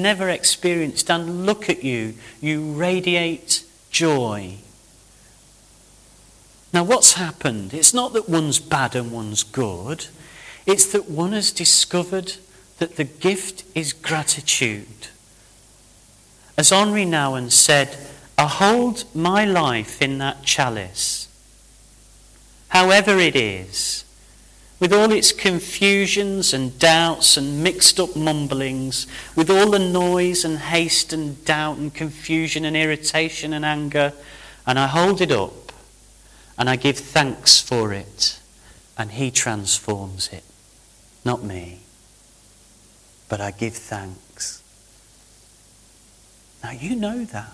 never experienced and look at you. You radiate joy. Now, what's happened? It's not that one's bad and one's good, it's that one has discovered that the gift is gratitude. As Henri Nouwen said, I hold my life in that chalice, however it is, with all its confusions and doubts and mixed up mumblings, with all the noise and haste and doubt and confusion and irritation and anger, and I hold it up and I give thanks for it, and He transforms it, not me, but I give thanks. Now you know that.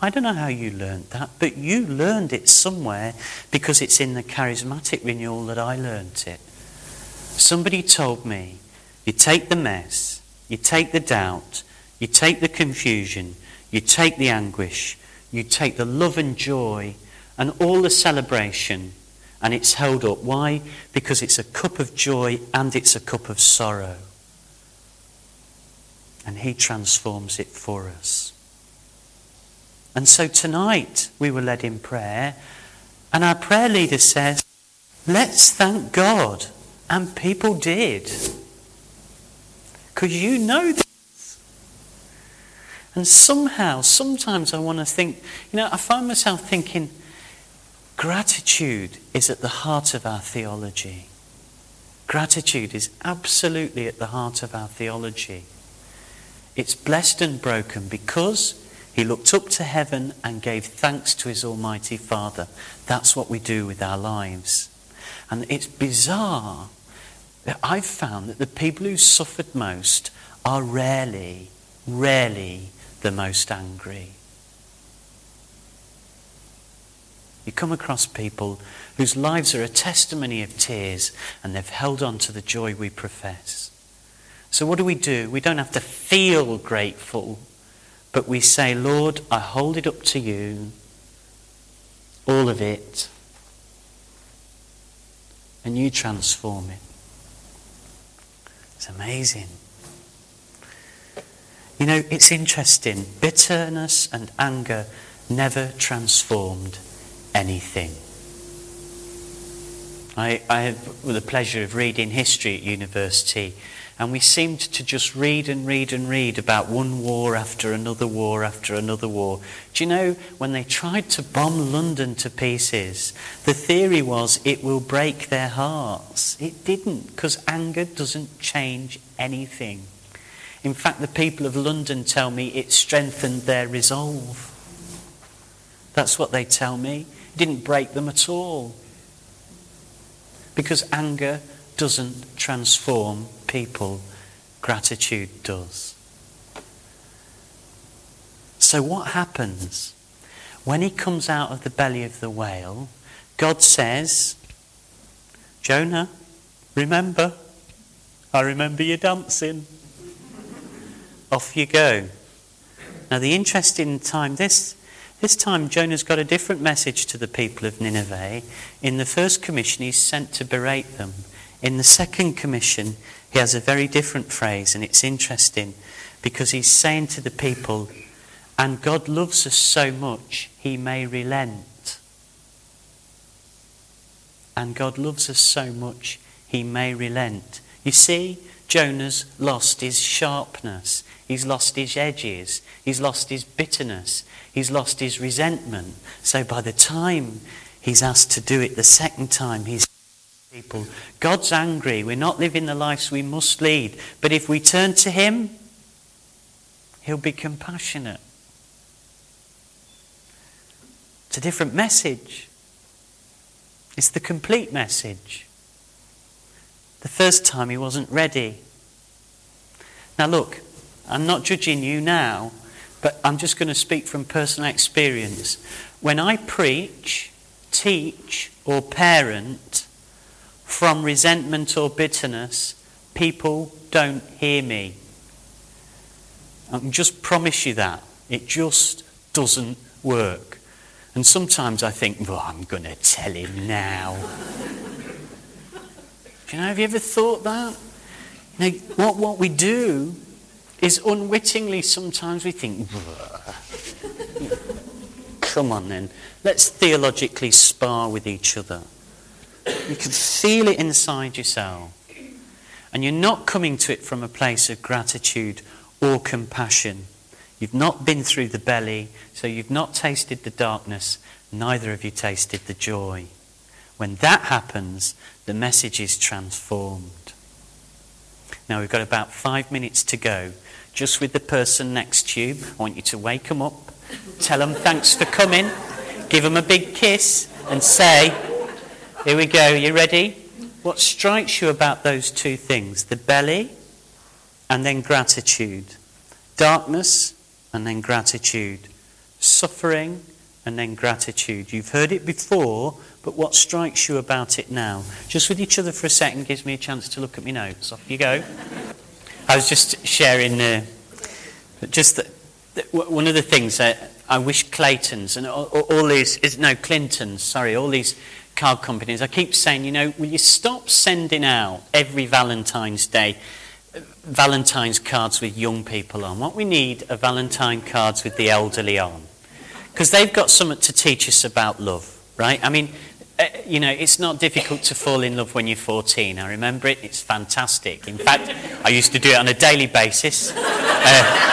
I don't know how you learned that, but you learned it somewhere because it's in the charismatic renewal that I learned it. Somebody told me you take the mess, you take the doubt, you take the confusion, you take the anguish, you take the love and joy and all the celebration, and it's held up. Why? Because it's a cup of joy and it's a cup of sorrow. And He transforms it for us. And so tonight we were led in prayer, and our prayer leader says, Let's thank God. And people did. Because you know this. And somehow, sometimes I want to think, you know, I find myself thinking, gratitude is at the heart of our theology. Gratitude is absolutely at the heart of our theology. It's blessed and broken because he looked up to heaven and gave thanks to his Almighty Father. That's what we do with our lives. And it's bizarre I've found that the people who suffered most are rarely, rarely the most angry. You come across people whose lives are a testimony of tears and they've held on to the joy we profess. So, what do we do? We don't have to feel grateful but we say, Lord, I hold it up to you, all of it, and you transform it. It's amazing. You know, it's interesting. Bitterness and anger never transformed anything. I, I had the pleasure of reading history at university and we seemed to just read and read and read about one war after another war after another war. Do you know, when they tried to bomb London to pieces, the theory was it will break their hearts. It didn't, because anger doesn't change anything. In fact, the people of London tell me it strengthened their resolve. That's what they tell me. It didn't break them at all. Because anger doesn't transform people, gratitude does. So, what happens? When he comes out of the belly of the whale, God says, Jonah, remember, I remember you dancing. Off you go. Now, the interesting time, this, this time Jonah's got a different message to the people of Nineveh. In the first commission, he's sent to berate them. In the second commission, he has a very different phrase, and it's interesting because he's saying to the people, and God loves us so much, he may relent. And God loves us so much, he may relent. You see, Jonah's lost his sharpness. He's lost his edges. He's lost his bitterness. He's lost his resentment. So by the time he's asked to do it the second time, he's people. God's angry. We're not living the lives we must lead. But if we turn to Him, He'll be compassionate. It's a different message. It's the complete message. The first time he wasn't ready. Now, look, I'm not judging you now, but I'm just going to speak from personal experience. When I preach, teach, or parent, from resentment or bitterness, people don't hear me. I can just promise you that. It just doesn't work. And sometimes I think, well, I'm going to tell him now. You know, have you ever thought that? You know, what, what we do is unwittingly sometimes we think, come on then, let's theologically spar with each other. You can feel it inside yourself. And you're not coming to it from a place of gratitude or compassion. You've not been through the belly, so you've not tasted the darkness, neither have you tasted the joy. When that happens, the message is transformed. Now we've got about five minutes to go. Just with the person next to you, I want you to wake them up, tell them thanks for coming, give them a big kiss, and say, Here we go, you ready? What strikes you about those two things? The belly and then gratitude. Darkness and then gratitude. Suffering and then gratitude. You've heard it before, but what strikes you about it now? Just with each other for a second gives me a chance to look at my notes. Off you go. I was just sharing, uh, just the, the, one of the things that I wish Clayton's and all, all these, is, no, Clinton's, sorry, all these card companies, I keep saying, you know, will you stop sending out every Valentine's Day Valentine's cards with young people on? What we need are Valentine cards with the elderly on. Because they've got something to teach us about love, right? I mean, uh, you know, it's not difficult to fall in love when you're 14. I remember it. It's fantastic. In fact, I used to do it on a daily basis. Uh,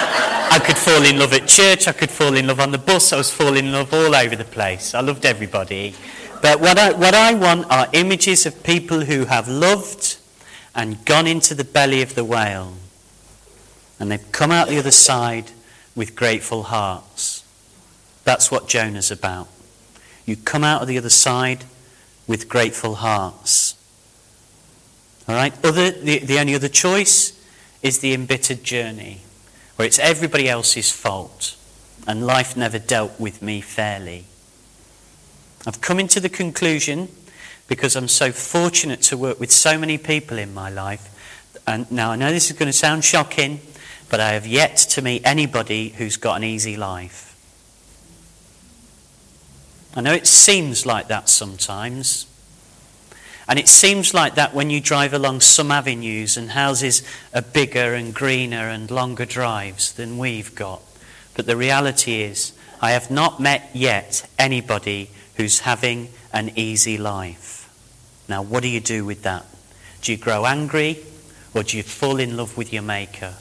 I could fall in love at church. I could fall in love on the bus. I was falling in love all over the place. I loved everybody. But what I, what I want are images of people who have loved and gone into the belly of the whale. And they've come out the other side with grateful hearts. That's what Jonah's about. You come out of the other side with grateful hearts. All right? Other, the, the only other choice is the embittered journey, where it's everybody else's fault and life never dealt with me fairly. I've come into the conclusion, because I'm so fortunate to work with so many people in my life, and now I know this is going to sound shocking, but I have yet to meet anybody who's got an easy life. I know it seems like that sometimes. And it seems like that when you drive along some avenues and houses are bigger and greener and longer drives than we've got. But the reality is, I have not met yet anybody who's having an easy life. Now, what do you do with that? Do you grow angry or do you fall in love with your Maker?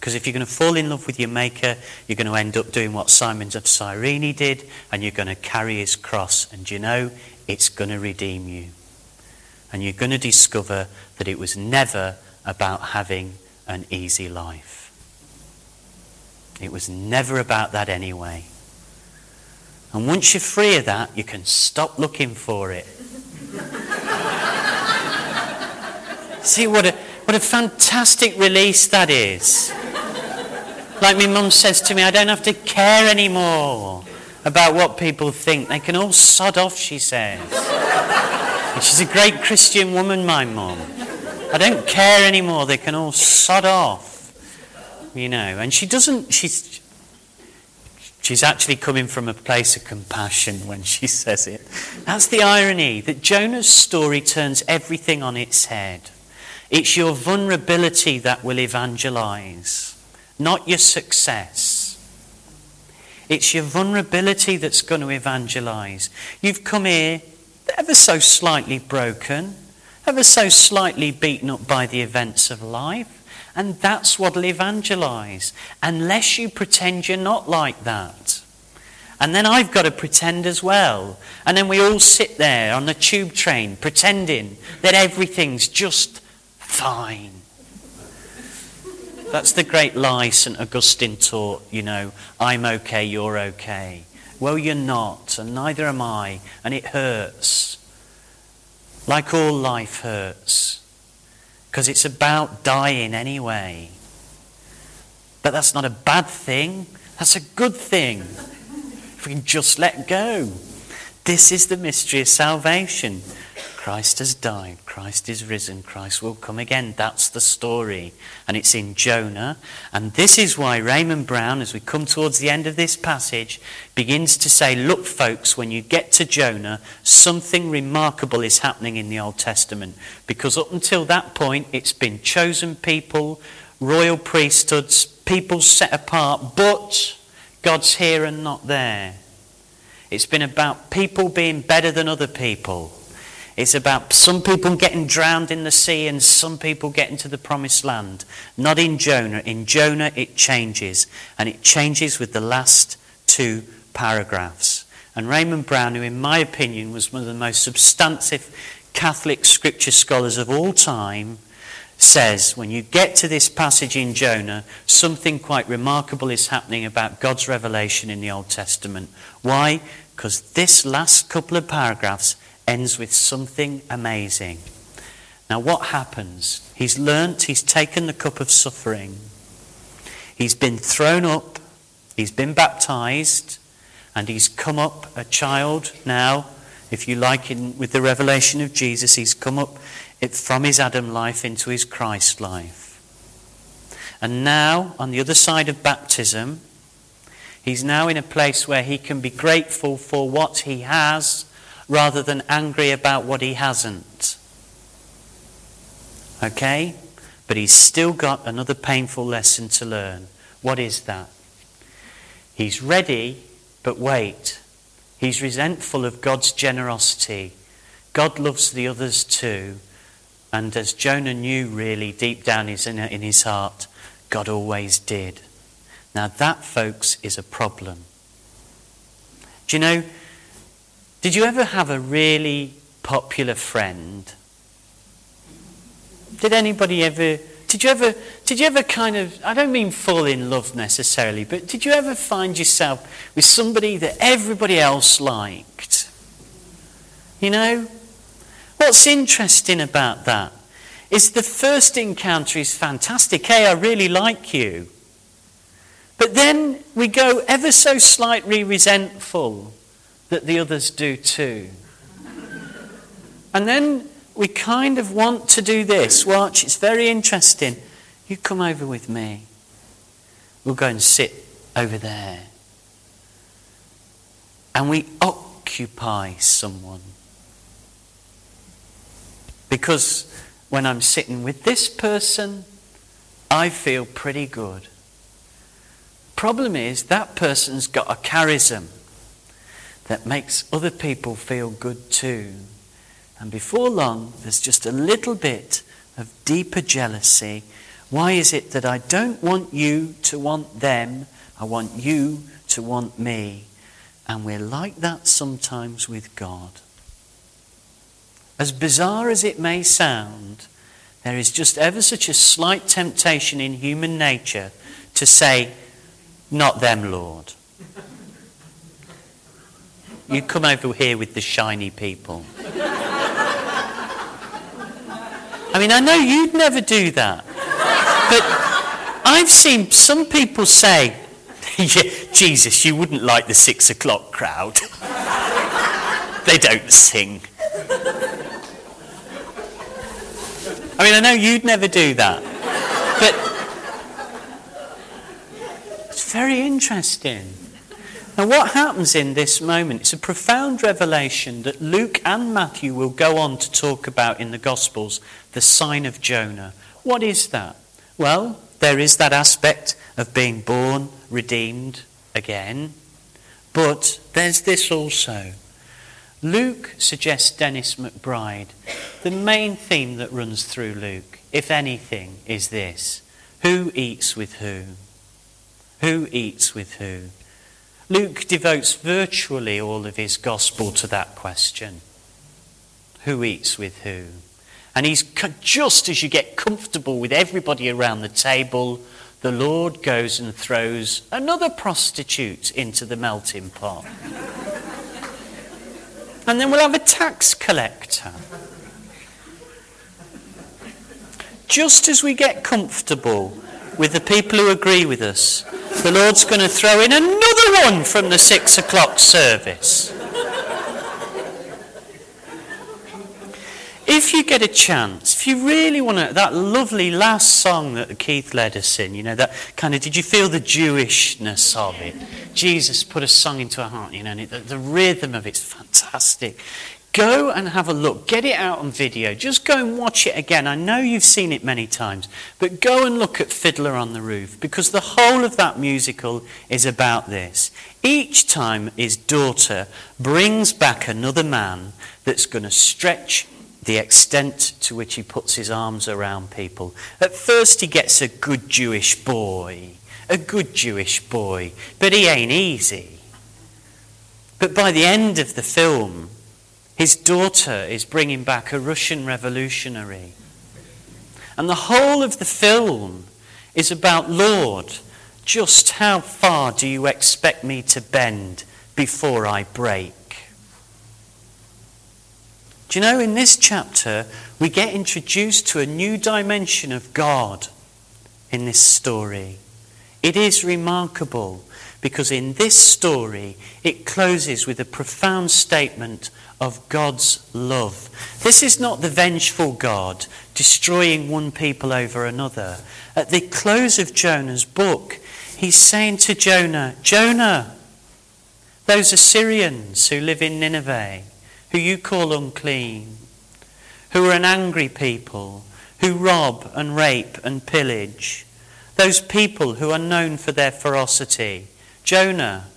Because if you're going to fall in love with your Maker, you're going to end up doing what Simon of Cyrene did, and you're going to carry his cross. And you know, it's going to redeem you. And you're going to discover that it was never about having an easy life. It was never about that anyway. And once you're free of that, you can stop looking for it. See what a, what a fantastic release that is. Like my mum says to me, I don't have to care anymore about what people think. They can all sod off, she says. And she's a great Christian woman, my mum. I don't care anymore. They can all sod off. You know, and she doesn't, she's, She's actually coming from a place of compassion when she says it. That's the irony that Jonah's story turns everything on its head. It's your vulnerability that will evangelize, not your success. It's your vulnerability that's going to evangelize. You've come here ever so slightly broken, ever so slightly beaten up by the events of life. And that's what'll evangelize, unless you pretend you're not like that. And then I've got to pretend as well. And then we all sit there on the tube train pretending that everything's just fine. That's the great lie St. Augustine taught, you know, I'm okay, you're okay. Well, you're not, and neither am I, and it hurts. Like all life hurts because it's about dying anyway. But that's not a bad thing, that's a good thing. If we can just let go. This is the mystery of salvation. Christ has died. Christ is risen. Christ will come again. That's the story. And it's in Jonah. And this is why Raymond Brown, as we come towards the end of this passage, begins to say, Look, folks, when you get to Jonah, something remarkable is happening in the Old Testament. Because up until that point, it's been chosen people royal priesthoods, people set apart, but God's here and not there. It's been about people being better than other people. It's about some people getting drowned in the sea and some people getting to the promised land. Not in Jonah. In Jonah, it changes. And it changes with the last two paragraphs. And Raymond Brown, who in my opinion was one of the most substantive Catholic scripture scholars of all time, says when you get to this passage in Jonah, something quite remarkable is happening about God's revelation in the Old Testament. Why? Because this last couple of paragraphs ends with something amazing. Now, what happens? He's learnt, he's taken the cup of suffering, he's been thrown up, he's been baptized, and he's come up a child now, if you like, in, with the revelation of Jesus, he's come up it from his Adam life into his Christ life. And now, on the other side of baptism, he's now in a place where he can be grateful for what he has rather than angry about what he hasn't. Okay? But he's still got another painful lesson to learn. What is that? He's ready, but wait. He's resentful of God's generosity. God loves the others too. And as Jonah knew really deep down in his heart, God always did. Now, that, folks, is a problem. Do you know, did you ever have a really popular friend? Did anybody ever did you ever did you ever kind of I don't mean fall in love necessarily, but did you ever find yourself with somebody that everybody else liked? You know? What's interesting about that is the first encounter is fantastic. Hey, I really like you. But then we go ever so slightly resentful that the others do too. And then we kind of want to do this. Watch, it's very interesting. You come over with me. We'll go and sit over there. And we occupy someone. Because when I'm sitting with this person, I feel pretty good. Problem is, that person's got a charism that makes other people feel good too. And before long, there's just a little bit of deeper jealousy. Why is it that I don't want you to want them? I want you to want me. And we're like that sometimes with God. As bizarre as it may sound, there is just ever such a slight temptation in human nature to say, Not them, Lord. You come over here with the shiny people. I mean, I know you'd never do that. But I've seen some people say, yeah, Jesus, you wouldn't like the six o'clock crowd. they don't sing. I mean, I know you'd never do that. But it's very interesting. Now, what happens in this moment? It's a profound revelation that Luke and Matthew will go on to talk about in the Gospels the sign of Jonah. What is that? Well, there is that aspect of being born, redeemed again. But there's this also Luke suggests Denis McBride. The main theme that runs through Luke, if anything, is this Who eats with who? Who eats with who? Luke devotes virtually all of his gospel to that question Who eats with who? And he's just as you get comfortable with everybody around the table, the Lord goes and throws another prostitute into the melting pot. And then we'll have a tax collector. Just as we get comfortable with the people who agree with us, the Lord's going to throw in another one from the six o'clock service. if you get a chance, if you really want to, that lovely last song that Keith led us in, you know, that kind of, did you feel the Jewishness of it? Jesus put a song into our heart, you know, and it, the, the rhythm of it's fantastic. Go and have a look. Get it out on video. Just go and watch it again. I know you've seen it many times, but go and look at Fiddler on the Roof because the whole of that musical is about this. Each time his daughter brings back another man that's going to stretch the extent to which he puts his arms around people. At first, he gets a good Jewish boy, a good Jewish boy, but he ain't easy. But by the end of the film, his daughter is bringing back a Russian revolutionary. And the whole of the film is about, Lord, just how far do you expect me to bend before I break? Do you know, in this chapter, we get introduced to a new dimension of God in this story. It is remarkable because in this story, it closes with a profound statement of God's love. This is not the vengeful God destroying one people over another. At the close of Jonah's book, he's saying to Jonah, Jonah, those Assyrians who live in Nineveh, who you call unclean, who are an angry people, who rob and rape and pillage, those people who are known for their ferocity. Jonah,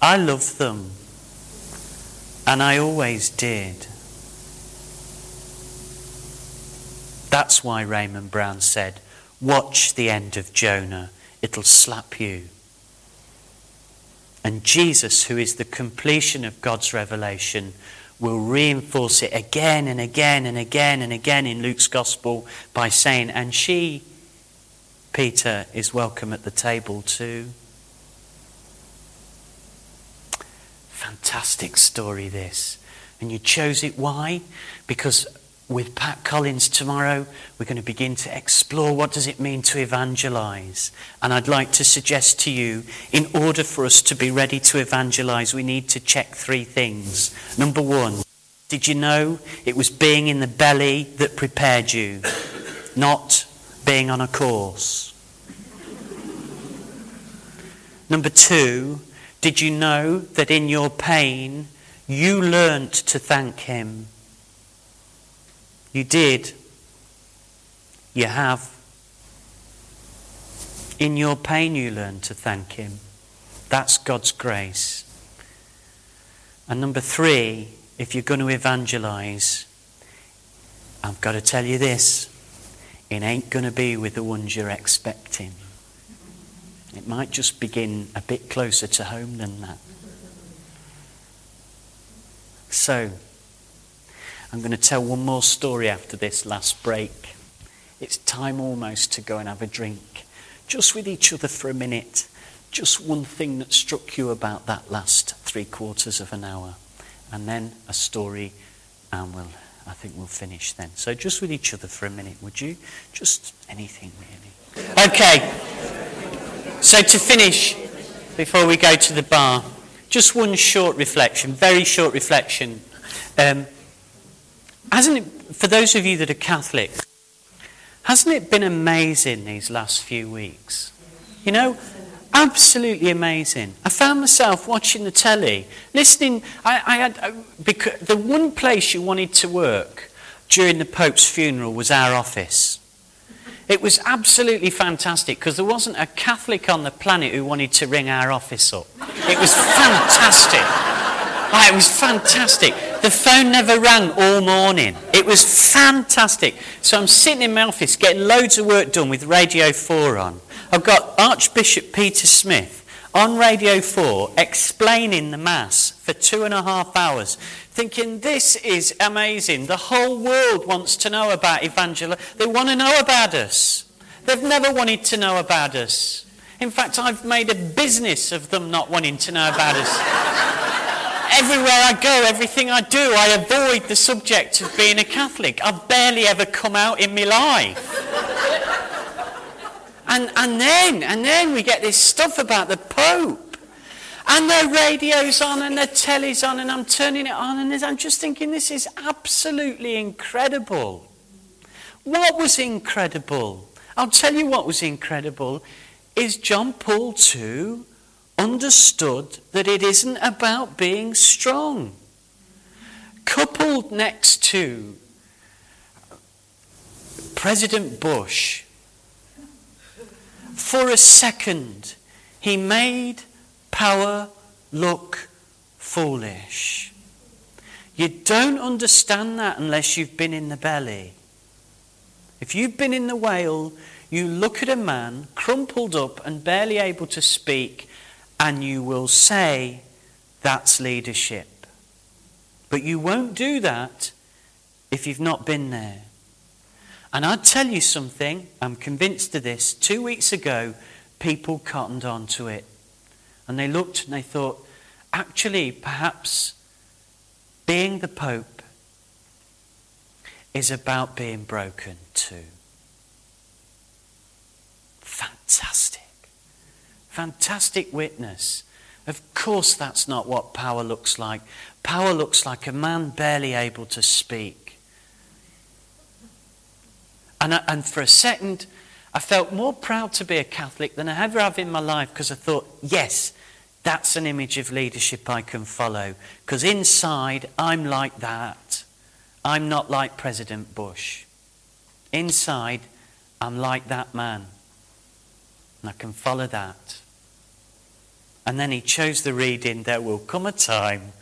I love them, and I always did. That's why Raymond Brown said, Watch the end of Jonah, it'll slap you. And Jesus, who is the completion of God's revelation, will reinforce it again and again and again and again in Luke's gospel by saying, And she, Peter, is welcome at the table too. Fantastic story, this. And you chose it. Why? Because with Pat Collins tomorrow, we're going to begin to explore what does it mean to evangelize. And I'd like to suggest to you, in order for us to be ready to evangelize, we need to check three things. Number one, did you know it was being in the belly that prepared you, not being on a course? Number two, did you know that in your pain you learnt to thank Him? You did. You have. In your pain, you learn to thank Him. That's God's grace. And number three, if you're going to evangelize, I've got to tell you this it ain't going to be with the ones you're expecting. It might just begin a bit closer to home than that. So, I'm going to tell one more story after this last break. It's time almost to go and have a drink, just with each other for a minute. Just one thing that struck you about that last three quarters of an hour, and then a story, and we'll, I think we'll finish then. So just with each other for a minute, would you? Just anything really. Okay. So to finish, before we go to the bar, just one short reflection, very short reflection. Um, Hasn't it, for those of you that are Catholic, hasn't it been amazing these last few weeks? You know, absolutely amazing. I found myself watching the telly, listening. I, I had uh, because the one place you wanted to work during the Pope's funeral was our office. It was absolutely fantastic because there wasn't a Catholic on the planet who wanted to ring our office up. It was fantastic. Oh, it was fantastic. The phone never rang all morning. It was fantastic. So I'm sitting in my office getting loads of work done with Radio 4 on. I've got Archbishop Peter Smith on Radio 4 explaining the Mass for two and a half hours, thinking this is amazing. The whole world wants to know about evangel. They want to know about us. They've never wanted to know about us. In fact, I've made a business of them not wanting to know about us. Everywhere I go, everything I do, I avoid the subject of being a Catholic. I've barely ever come out in my life. And, and then, and then we get this stuff about the Pope. And the radio's on and the telly's on and I'm turning it on and I'm just thinking this is absolutely incredible. What was incredible? I'll tell you what was incredible is John Paul II understood that it isn't about being strong. coupled next to President Bush, for a second, he made power look foolish. You don't understand that unless you've been in the belly. If you've been in the whale, you look at a man crumpled up and barely able to speak, and you will say, That's leadership. But you won't do that if you've not been there. And I'd tell you something, I'm convinced of this. Two weeks ago, people cottoned on to it. And they looked and they thought, actually, perhaps being the Pope is about being broken too. Fantastic. Fantastic witness. Of course, that's not what power looks like. Power looks like a man barely able to speak. And, I, and for a second, I felt more proud to be a Catholic than I ever have in my life because I thought, yes, that's an image of leadership I can follow. Because inside, I'm like that. I'm not like President Bush. Inside, I'm like that man. And I can follow that. And then he chose the reading There will come a time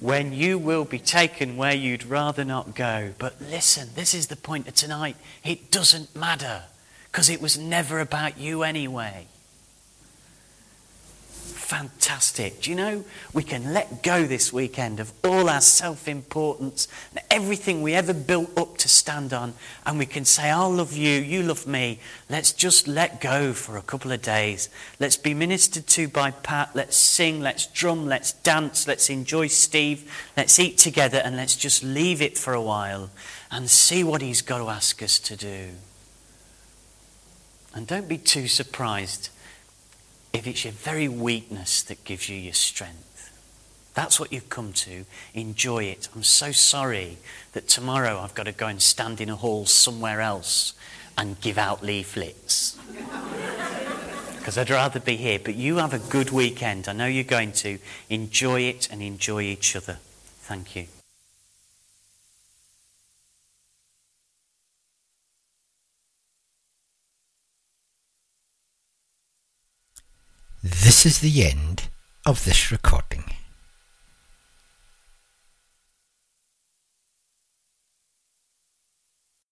when you will be taken where you'd rather not go. But listen, this is the point of tonight. It doesn't matter because it was never about you anyway fantastic. Do you know, we can let go this weekend of all our self importance and everything we ever built up to stand on, and we can say, I'll love you, you love me. Let's just let go for a couple of days. Let's be ministered to by Pat. Let's sing, let's drum, let's dance, let's enjoy Steve, let's eat together, and let's just leave it for a while and see what he's got to ask us to do. And don't be too surprised if it's your very weakness that gives you your strength. That's what you've come to. Enjoy it. I'm so sorry that tomorrow I've got to go and stand in a hall somewhere else and give out leaflets. Because I'd rather be here. But you have a good weekend. I know you're going to. Enjoy it and enjoy each other. Thank you. This is the end of this recording.